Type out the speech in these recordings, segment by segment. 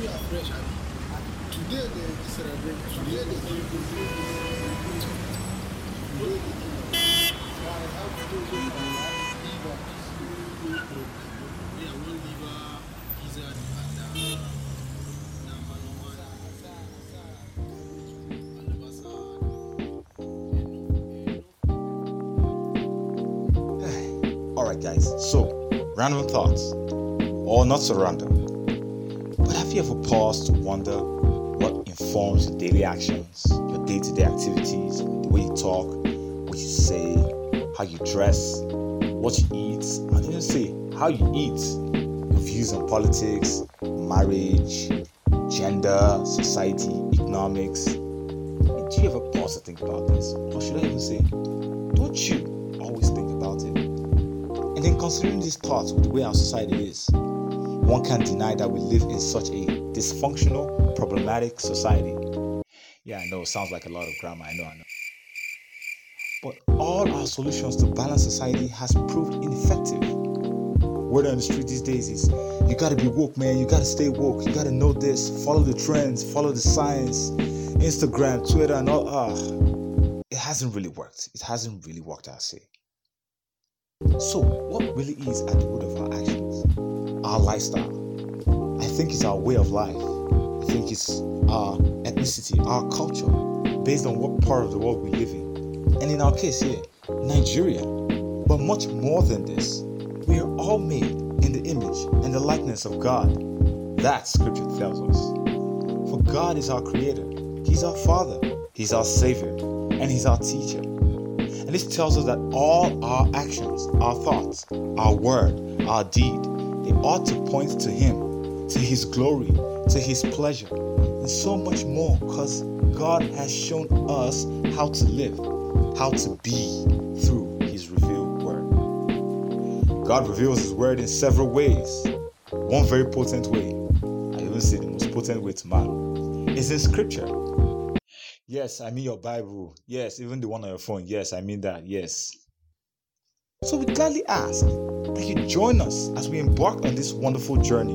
we are fresh. And today they celebrate. Today they give Today they give So I have to do it on liver. Yeah, one liver, gizzard, and uh. All right, guys. So, random thoughts, or not so random. But have you ever paused to wonder what informs your daily actions, your day-to-day activities, the way you talk, what you say, how you dress, what you eat, and even say how you eat, your views on politics, marriage, gender, society, economics. Do you ever pause to think about this? Or should I even say, don't you always think about it? And then considering these thoughts with the way our society is, one can't deny that we live in such a dysfunctional, problematic society. Yeah, I know, it sounds like a lot of grammar, I know, I know. But all our solutions to balance society has proved ineffective. Word on the street these days is you gotta be woke, man. You gotta stay woke. You gotta know this. Follow the trends. Follow the science. Instagram, Twitter, and all. Ah, it hasn't really worked. It hasn't really worked, I say. So, what really is at the root of our actions? Our lifestyle. I think it's our way of life. I think it's our ethnicity, our culture, based on what part of the world we live in. And in our case here, Nigeria. But much more than this, we are all made in the image and the likeness of God. That scripture tells us. For God is our creator, He's our Father, He's our Savior, and He's our teacher. And this tells us that all our actions, our thoughts, our word, our deed, they ought to point to Him, to His glory, to His pleasure, and so much more because God has shown us how to live, how to be through His revealed word. God reveals His word in several ways. One very potent way, I even say the most potent way to man, is in Scripture. Yes, I mean your Bible. Yes, even the one on your phone. Yes, I mean that. Yes. So we gladly ask that you join us as we embark on this wonderful journey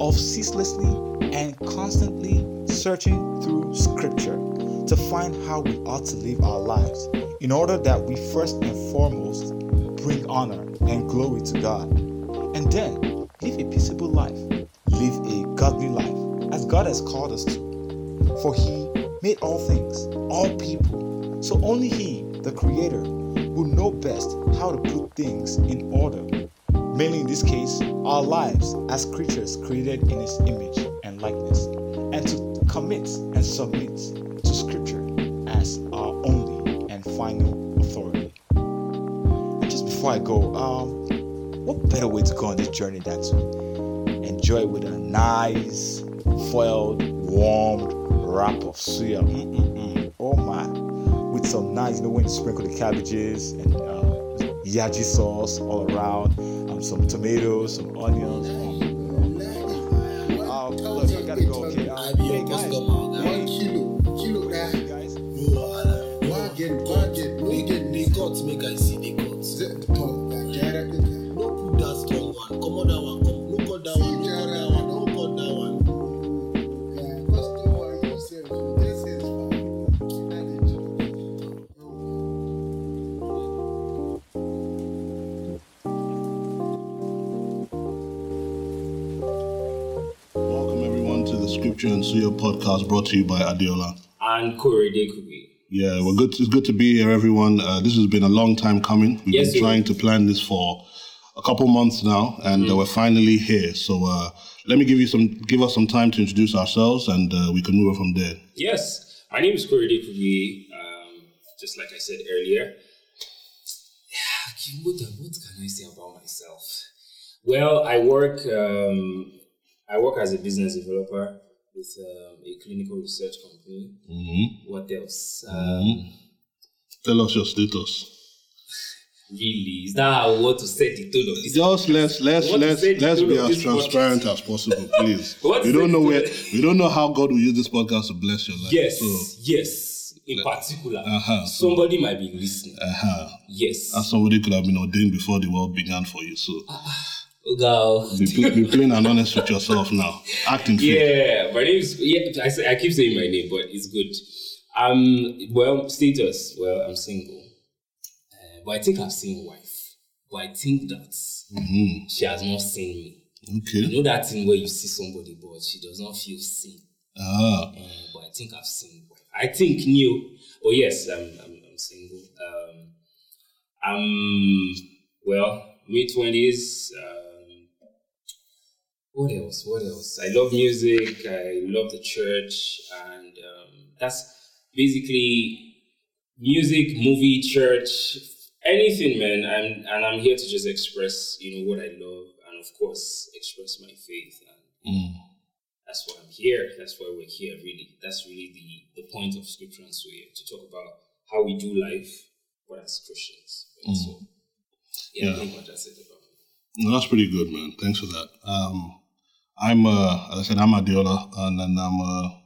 of ceaselessly and constantly searching through Scripture to find how we ought to live our lives in order that we first and foremost bring honor and glory to God and then live a peaceable life, live a godly life as God has called us to. For He made all things, all people. So only He, the Creator, will know best how to put things in order. Mainly in this case, our lives as creatures created in His image and likeness, and to commit and submit to Scripture as our only and final authority. And just before I go, um, what better way to go on this journey than to enjoy it with a nice, foiled, warmed wrap of suya? Mm-mm-mm. Oh my! Some nice, you know, when you sprinkle the cabbages and uh, yaji sauce all around, um, some tomatoes, some onions. Scripture and Suya podcast brought to you by Adiola. And Korede Kubi. Yeah, we're good. It's good to be here, everyone. Uh, this has been a long time coming. We've Yes, been trying to plan this for a couple months now, and uh, we're finally here. So uh, let me give you some, give us some time to introduce ourselves, and uh, we can move on from there. Yes, my name is Korede Kubi. Um, just like I said earlier. Yeah, what, what can I say about myself? Well, I work. Um, I work as a business developer with um, a clinical research company. Mm-hmm. What else? Um, Tell us your status. Really, is that how I want to set the tone of this? Just let's let's let's let's be as transparent podcast? as possible, please. We don't know where we don't know how God will use this podcast to bless your life. Yes, So, yes. In particular, Uh-huh. somebody might be listening. uh-huh. Yes. And somebody could have been ordained before the world began for you. So Oh, girl. Be, be plain and honest with yourself now. Acting. Yeah, my name is. Yeah, I, say, I keep saying my name, but it's good. Um, well, status. Well, I'm single, uh, but I think I've seen wife. But I think that Mhm. she has not seen me. Okay. You know that thing where you see somebody, but she does not feel seen. Ah. Uh, but I think I've seen wife. I think new. Oh yes, I'm I'm, I'm single. Um, I'm well mid twenties. Um, what else? What else? I love music. I love the church, and um, that's basically music, movie, church, anything, man. I'm and I'm here to just express, you know, what I love, and of course, express my faith. And Mm. that's why I'm here. That's why we're here. Really, that's really the the point of Scripture and so here to talk about how we do life, but as Christians. And So, yeah, Yeah. I think what that's it about. No, that's pretty good, man. Thanks for that. Um, I'm, uh, as I said, I'm Adiola, and then I'm a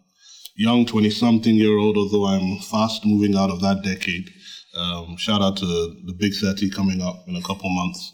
young 20 something year old, although I'm fast moving out of that decade. Um, shout out to the Big 30 coming up in a couple months.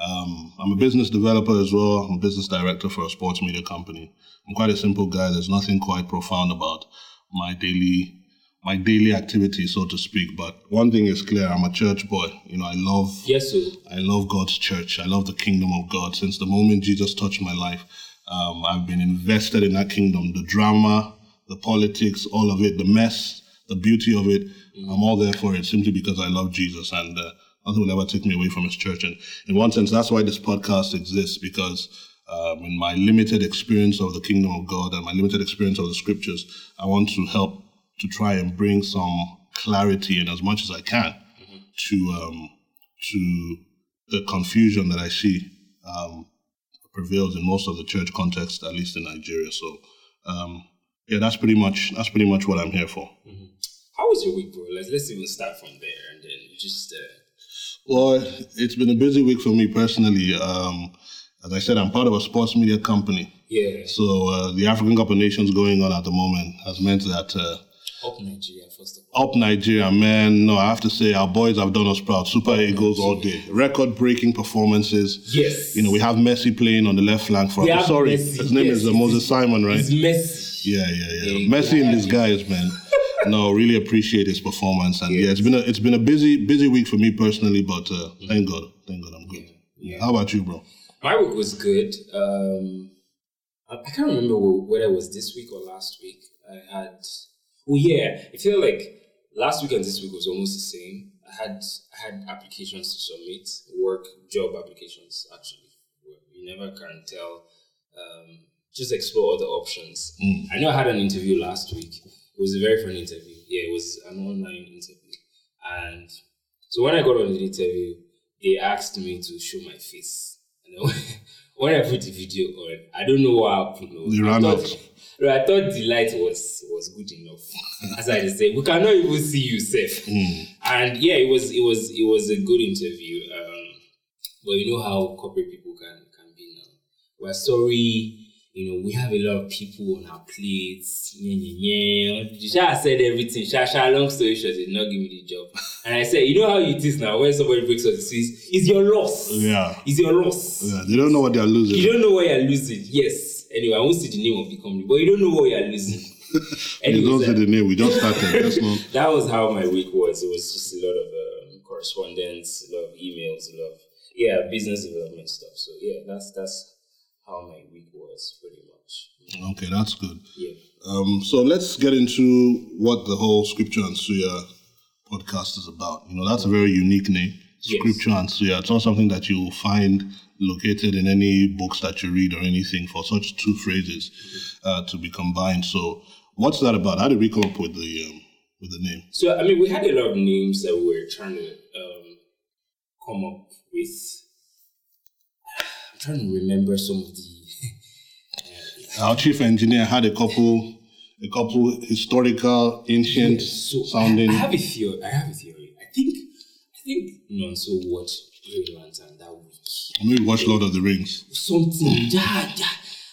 Um, I'm a business developer as well. I'm a business director for a sports media company. I'm quite a simple guy. There's nothing quite profound about my daily my daily activities, so to speak. But one thing is clear: I'm a church boy. You know, I love Yes, so I love God's church. I love the kingdom of God. Since the moment Jesus touched my life, um, I've been invested in that kingdom. The drama, the politics, all of it, the mess, the beauty of it. I'm all there for it simply because I love Jesus and uh, nothing will ever take me away from his church. And in one sense, that's why this podcast exists because um, in my limited experience of the kingdom of God and my limited experience of the scriptures, I want to help to try and bring some clarity in as much as I can to um, to the confusion that I see um, prevails in most of the church context, at least in Nigeria. So, um, yeah, that's pretty much that's pretty much what I'm here for. how was your week, bro? Let's let's even start from there, and then just uh, Well, it's been a busy week for me personally. Um, as I said, I'm part of a sports media company. yeah, So uh, the African Cup of Nations going on at the moment has meant that uh, up Nigeria first of all. up Nigeria, man. No, I have to say our boys have done us proud. Super Eagles all day, record-breaking performances. Yes, You know, we have Messi playing on the left flank for us. Sorry, Messi, his name yes, is uh, Moses Simon, right? it's messy. Yeah, yeah, yeah. Yeah, Messi in disguise, man. no, really appreciate his performance, and yeah, it's been a it's been a busy busy week for me personally, but uh, thank God, thank God, I'm good. Yeah. How about you, bro? My week was good. Um, I, I can't remember whether it was this week or last week. I had, oh yeah, I feel like last week and this week was almost the same. I had I had applications to submit, work job applications actually. You never can tell. Um, just explore other options. I know I had an interview last week. It was a very fun interview. Yeah, it was an online interview, and so when I got on the interview, they asked me to show my face. And when I put the video on, I don't know what happened. no. They I ran thought, out. I thought the light was was good enough. As I said, we cannot even see you safe. And yeah, it was it was it was a good interview. Um, but you know how corporate people can can be now. We're sorry. You know, we have a lot of people on our plates. Yeah, yeah, yeah. Sha said everything. Sha, Sha, long story short, did not give me the job. And I said, you know how it is now when somebody breaks up Swiss, it's your loss. Yeah. It's your loss. Yeah, they don't know what they're losing. You don't know what you're losing. Yes. Anyway, I won't see the name of the company, but you don't know what you're losing. They don't say the name. We just started. That's not. that was how my week was. It was just a lot of um, correspondence, a lot of emails, a lot of yeah, business development stuff. So yeah, that's that's how my week was pretty much. Okay, that's good. Yeah. Um, so let's get into what the whole Scripture and Suya podcast is about. You know, that's a very unique name. Yes. Scripture and Suya. It's not something that you will find located in any books that you read or anything for such two phrases uh, to be combined. So, what's that about? How did we come up with the um, with the name? So I mean, we had a lot of names that we were trying to um, come up with. I'm trying to remember some of the. Our chief engineer had a couple, a couple historical, ancient so sounding. I, have a theory. I have a theory. I think think Nonso watched Green Lantern that week. Maybe watch Lord of the Rings. Something. Yeah, yeah.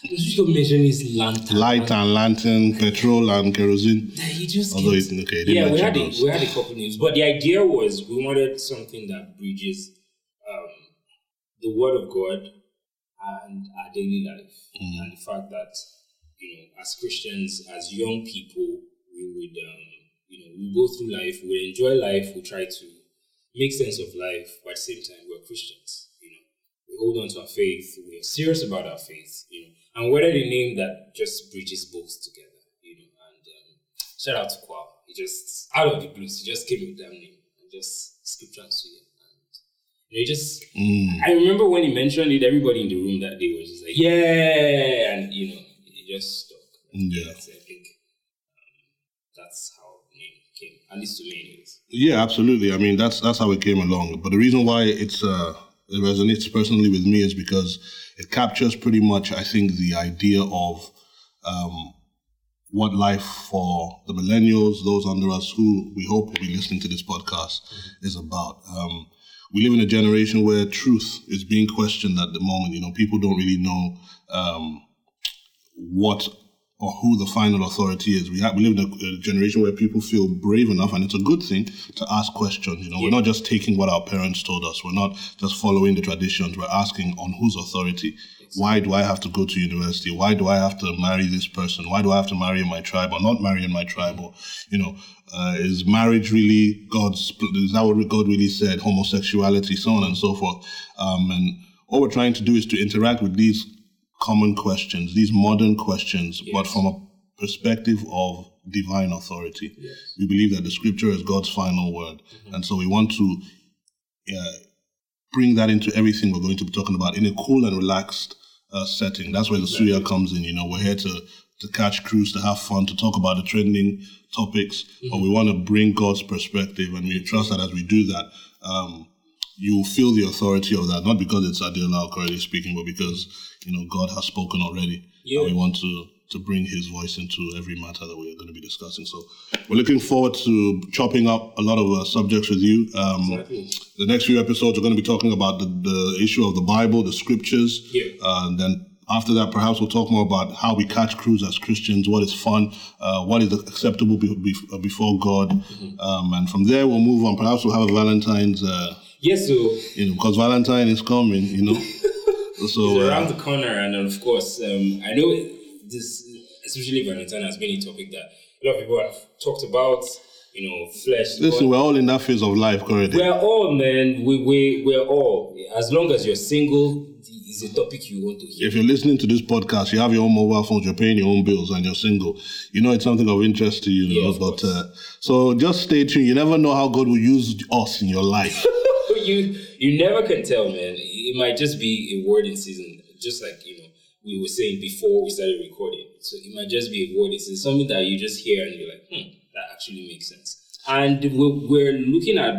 Nonso kept mentioning his lantern. Light and lantern, petrol and kerosene. That he just Although kept- it, okay, yeah, we had a, we had a couple names, but the idea was we wanted something that bridges um, the Word of God and our daily life, and the fact that you know, as Christians, as young people, we would um, you know we go through life, we enjoy life, we try to make sense of life, but at the same time, we're Christians. You know, we hold on to our faith, we are serious about our faith. You know, and whether the name that just bridges both together. You know, and um, shout out to Qual. He just out of the blues, he just came with that name and just scripture to him. And he just I remember when he mentioned it, everybody in the room that day was just like, "Yeah!" and you know, it just stuck. Yeah. That's, I think um, that's how came, at least to me. Yeah, absolutely. I mean, that's that's how it came along. But the reason why it's uh, it resonates personally with me is because it captures pretty much, I think, the idea of um, what life for the millennials, those under us who we hope will be listening to this podcast, is about. Um, we live in a generation where truth is being questioned at the moment. You know, people don't really know um, what or who the final authority is. We have we live in a, a generation where people feel brave enough, and it's a good thing to ask questions. You know, we're not just taking what our parents told us. We're not just following the traditions. We're asking on whose authority. Why do I have to go to university? Why do I have to marry this person? Why do I have to marry in my tribe or not marry in my tribe? Or, you know, uh, is marriage really God's? Is that what God really said? Homosexuality, so on and so forth. Um, and all we're trying to do is to interact with these common questions, these modern questions, but from a perspective of divine authority. We believe that the scripture is God's final word. And so we want to uh, bring that into everything we're going to be talking about in a cool and relaxed uh, setting. That's where the Suya comes in. You know, we're here to, to catch cruise, to have fun, to talk about the trending topics, but we want to bring God's perspective. And we trust that as we do that, um, you feel the authority of that, not because it's Adiola currently speaking, but because you know God has spoken already, Yeah. and we want to to bring His voice into every matter that we're going to be discussing. So we're looking forward to chopping up a lot of uh, subjects with you. Um, Exactly. The next few episodes, we're going to be talking about the, the issue of the Bible, the scriptures, Yeah. uh, and then. After that, perhaps we'll talk more about how we catch cruise as Christians, what is fun, uh, what is acceptable be, be, before God, Mm-hmm. um, and from there we'll move on. Perhaps we'll have a Valentine's uh, Yes, so you know, because Valentine is coming, you know. so it's uh, around the corner, and of course, um, I know this, especially Valentine, has been a topic that a lot of people have talked about. You know, flesh. listen, we're all in that phase of life currently. we're all, man. We we we're all. As long as you're single, is a topic you want to hear. if you're listening to this podcast, you have your own mobile phones, you're paying your own bills, and you're single. You know it's something of interest to you. you Yeah, know? but uh, so just stay tuned. You never know how God will use us in your life. you you never can tell, man. It might just be a word in season, just like you know we were saying before we started recording. So it might just be a word in season, something that you just hear and you're like, hmm, that actually makes sense. And we're, we're looking at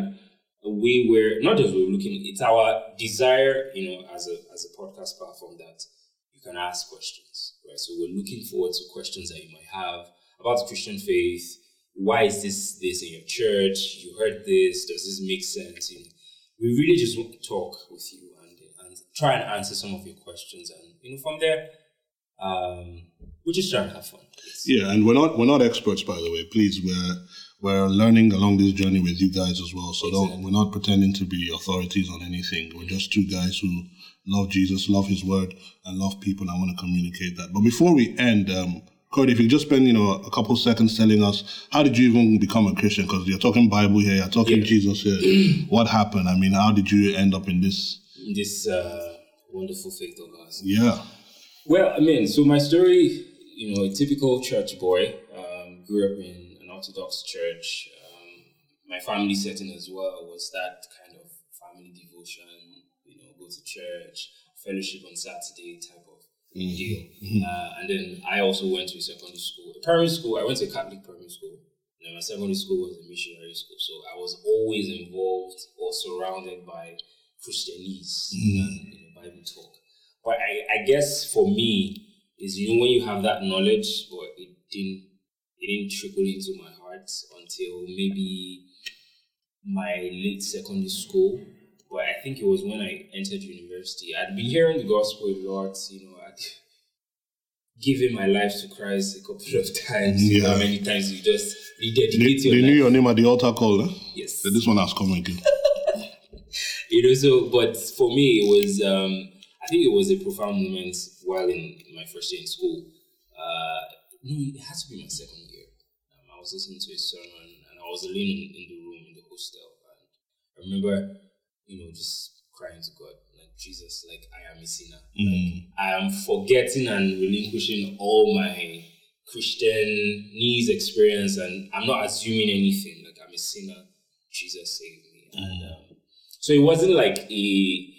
a way where not just we're looking, it's our desire, you know, as a as a podcast platform that you can ask questions, right? So we're looking forward to questions that you might have about the Christian faith. Why is this this in your church? You heard this. Does this make sense? You know, we really just want to talk with you and and try and answer some of your questions, and you know, from there, um, we're just trying to have fun. Yeah, and we're not we're not experts, by the way. Please, we're we're learning along this journey with you guys as well. So don't we're not pretending to be authorities on anything. We're just two guys who love Jesus, love His Word, and love people. and I want to communicate that. But before we end, um, Cody, if you just spend you know a couple seconds telling us how did you even become a Christian? Because you're talking Bible here, you're talking Yeah. Jesus here. what happened? I mean, how did you end up in this? This uh, wonderful faith of ours. Yeah. Well, I mean, so my story, you know, a typical church boy, um, grew up in an Orthodox church. Um, my family setting as well was that kind of family devotion, you know, go to church, fellowship on Saturday type of deal. Mm-hmm. Uh, and then I also went to a secondary school. Primary school, I went to a Catholic primary school. And then my secondary school was a missionary school. So I was always involved or surrounded by Christianese and you know, Bible talk. But I, I guess for me is you know when you have that knowledge, but it didn't it didn't trickle into my heart until maybe my late secondary school. But I think it was when I entered university. I'd been hearing the gospel a lot, you know, Given my life to Christ a couple of times. You know Yeah. how many times you just They, rededicate they your knew life. your name at the altar call. Eh? Yes. This one has come again. you know so but for me it was um I think it was a profound moment while in my first year in school. Uh, no, it had to be my second year. Um, I was listening to a sermon and I was alone in, in the room in the hostel. And I remember, you know, just crying to God, Jesus, like, I am a sinner. Mm. I am forgetting and relinquishing all my Christian needs experience, and I'm not assuming anything. Like I'm a sinner, Jesus saved me. And um, so it wasn't like a.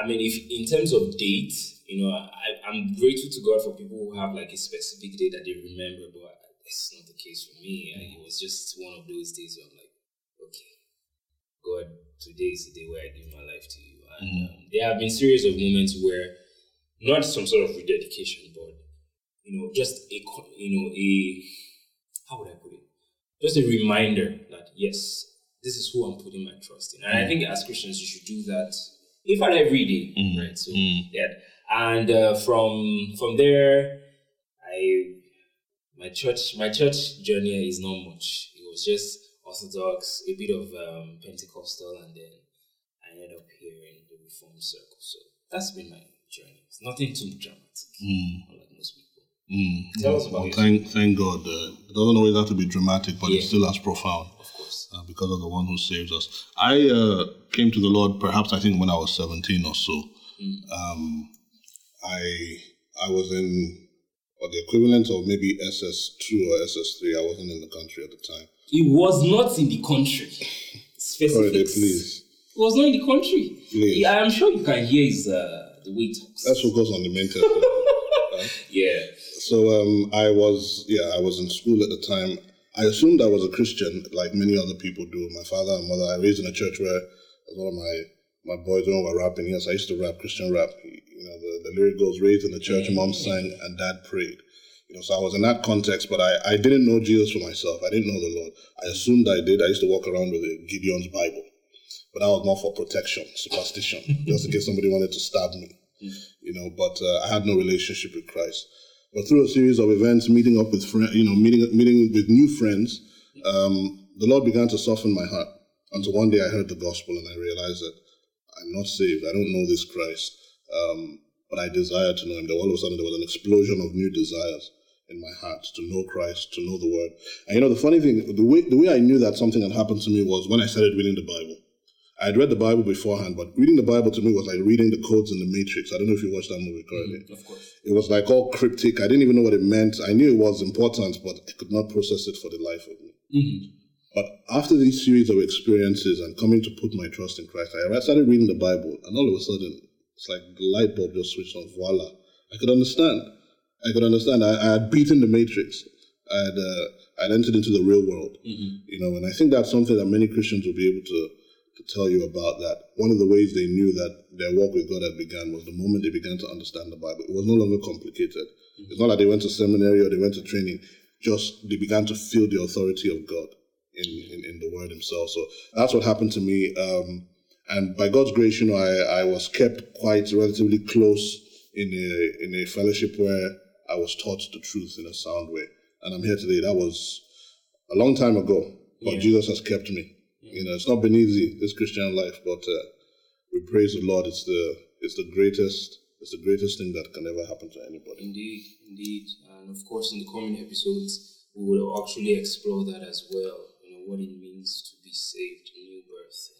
I mean, if in terms of date, you know, I, I'm grateful to God for people who have like a specific date that they remember, but it's not the case for me. And it was just one of those days where I'm like, okay, God, today is the day where I give my life to you. And um, there have been series of moments where not some sort of rededication, but you know, just a you know a how would I put it? Just a reminder that yes, this is who I'm putting my trust in. And I think as Christians, you should do that, if not every day, Mm. right? So Mm. yeah, and uh, from from there, I my church my church journey is not much. It was just Orthodox, a bit of um, Pentecostal, and then I ended up here in the circle. So that's been my journey. It's nothing too dramatic, Mm. unlike most people. Mm. Tell us about well, thank, thank God. Uh, it doesn't always have to be dramatic, but Yeah. it's still as profound. Of course. uh, because of the one who saves us. I uh, came to the Lord perhaps I think when I was 17 or so. Um, I I was in or the equivalent of maybe SS2 or SS3. I wasn't in the country at the time. It was not in the country. Specifics. please. Was not in the country. Yeah, I'm sure you can hear his uh, the way he talks. Let's focus on the main test. yeah. So um, I was yeah I was in school at the time. I assumed I was a Christian like many other people do. My father and mother. I raised in a church where a lot of my my boys when we were rapping. Yes, I used to rap Christian rap. You know the, the lyric goes raised in the church. Mom sang and dad prayed. You know, so I was in that context, but I, I didn't know Jesus for myself. I didn't know the Lord. I assumed I did. I used to walk around with a Gideon's Bible, but that was more for protection, superstition, just in case somebody wanted to stab me. You know, but uh, I had no relationship with Christ. But through a series of events, meeting up with friends, you know, meeting meeting with new friends, um, the Lord began to soften my heart. Until one day I heard the gospel and I realized that I'm not saved. I don't know this Christ, um, but I desire to know Him. Then all of a sudden there was an explosion of new desires in my heart to know Christ, to know the Word. And you know, the funny thing, the way the way I knew that something had happened to me was when I started reading the Bible. I had read the Bible beforehand, but reading the Bible to me was like reading the codes in the Matrix. I don't know if you watched that movie currently Of course. it was like all cryptic. I didn't even know what it meant. I knew it was important, but I could not process it for the life of me. Mhm. But after these series of experiences and coming to put my trust in Christ, I started reading the Bible, and all of a sudden, it's like the light bulb just switched on. Voila! I could understand. I could understand. I, I had beaten the matrix. I had, uh, I had entered into the real world. You know, and I think that's something that many Christians will be able to to tell you about that. One of the ways they knew that their walk with God had begun was the moment they began to understand the Bible. It was no longer complicated. It's not like they went to seminary or they went to training. Just they began to feel the authority of God in, in, in the Word Himself. So that's what happened to me. Um, and by God's grace, you know, I, I was kept quite relatively close in a in a fellowship where I was taught the truth in a sound way. And I'm here today. That was a long time ago, but Yeah. Jesus has kept me. You know, it's not been easy this Christian life, but uh, we praise the Lord. It's the it's the greatest it's the greatest thing that can ever happen to anybody. Indeed, indeed. And of course, in the coming episodes, we will actually explore that as well. You know, what it means to be saved, new birth.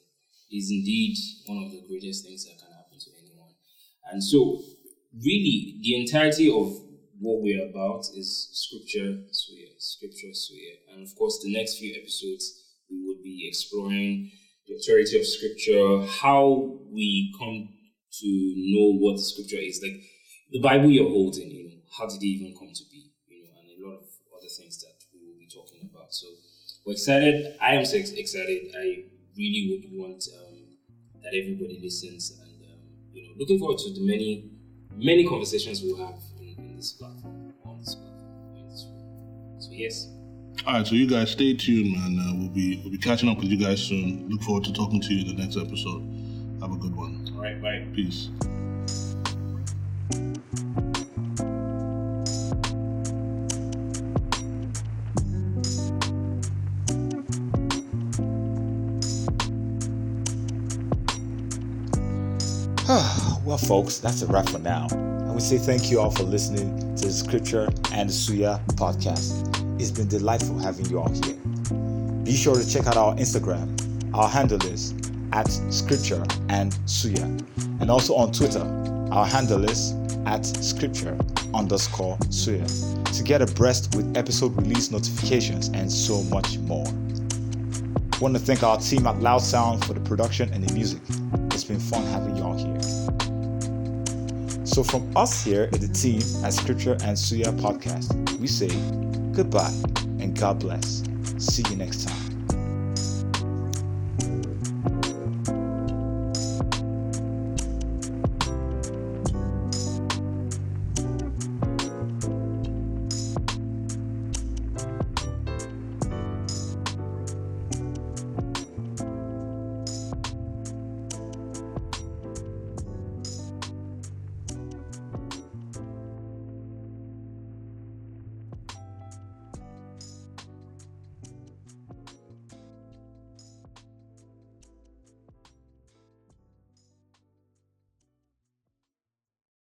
is indeed one of the greatest things that can happen to anyone. And so, really, the entirety of what we're about is scripture, Suya, scripture. And of course, the next few episodes, we would be exploring the authority of scripture, how we come to know what scripture is. Like the Bible you're holding, you know, how did it even come to be? You know, and a lot of other things that we will be talking about. So we're excited. I am so excited. I really would want um, that everybody listens and um, you know, looking forward to the many, many conversations we'll have in, in this platform, on this platform. So yes. All right, so you guys stay tuned, man. Uh, we'll be we'll be catching up with you guys soon. Look forward to talking to you in the next episode. Have a good one. All right, bye. Peace. Well, folks, that's a wrap for now. And we say thank you all for listening to the Scripture and the Suya podcast. It's been delightful having you all here. Be sure to check out our Instagram. Our handle is at Scripture and Suya. And also on Twitter, our handle is at Scripture underscore Suya to get abreast with episode release notifications and so much more. Want to thank our team at Loud Sound for the production and the music. It's been fun having y'all here. So, from us here at the team at Scripture and Suya podcast, we say goodbye and God bless. See you next time.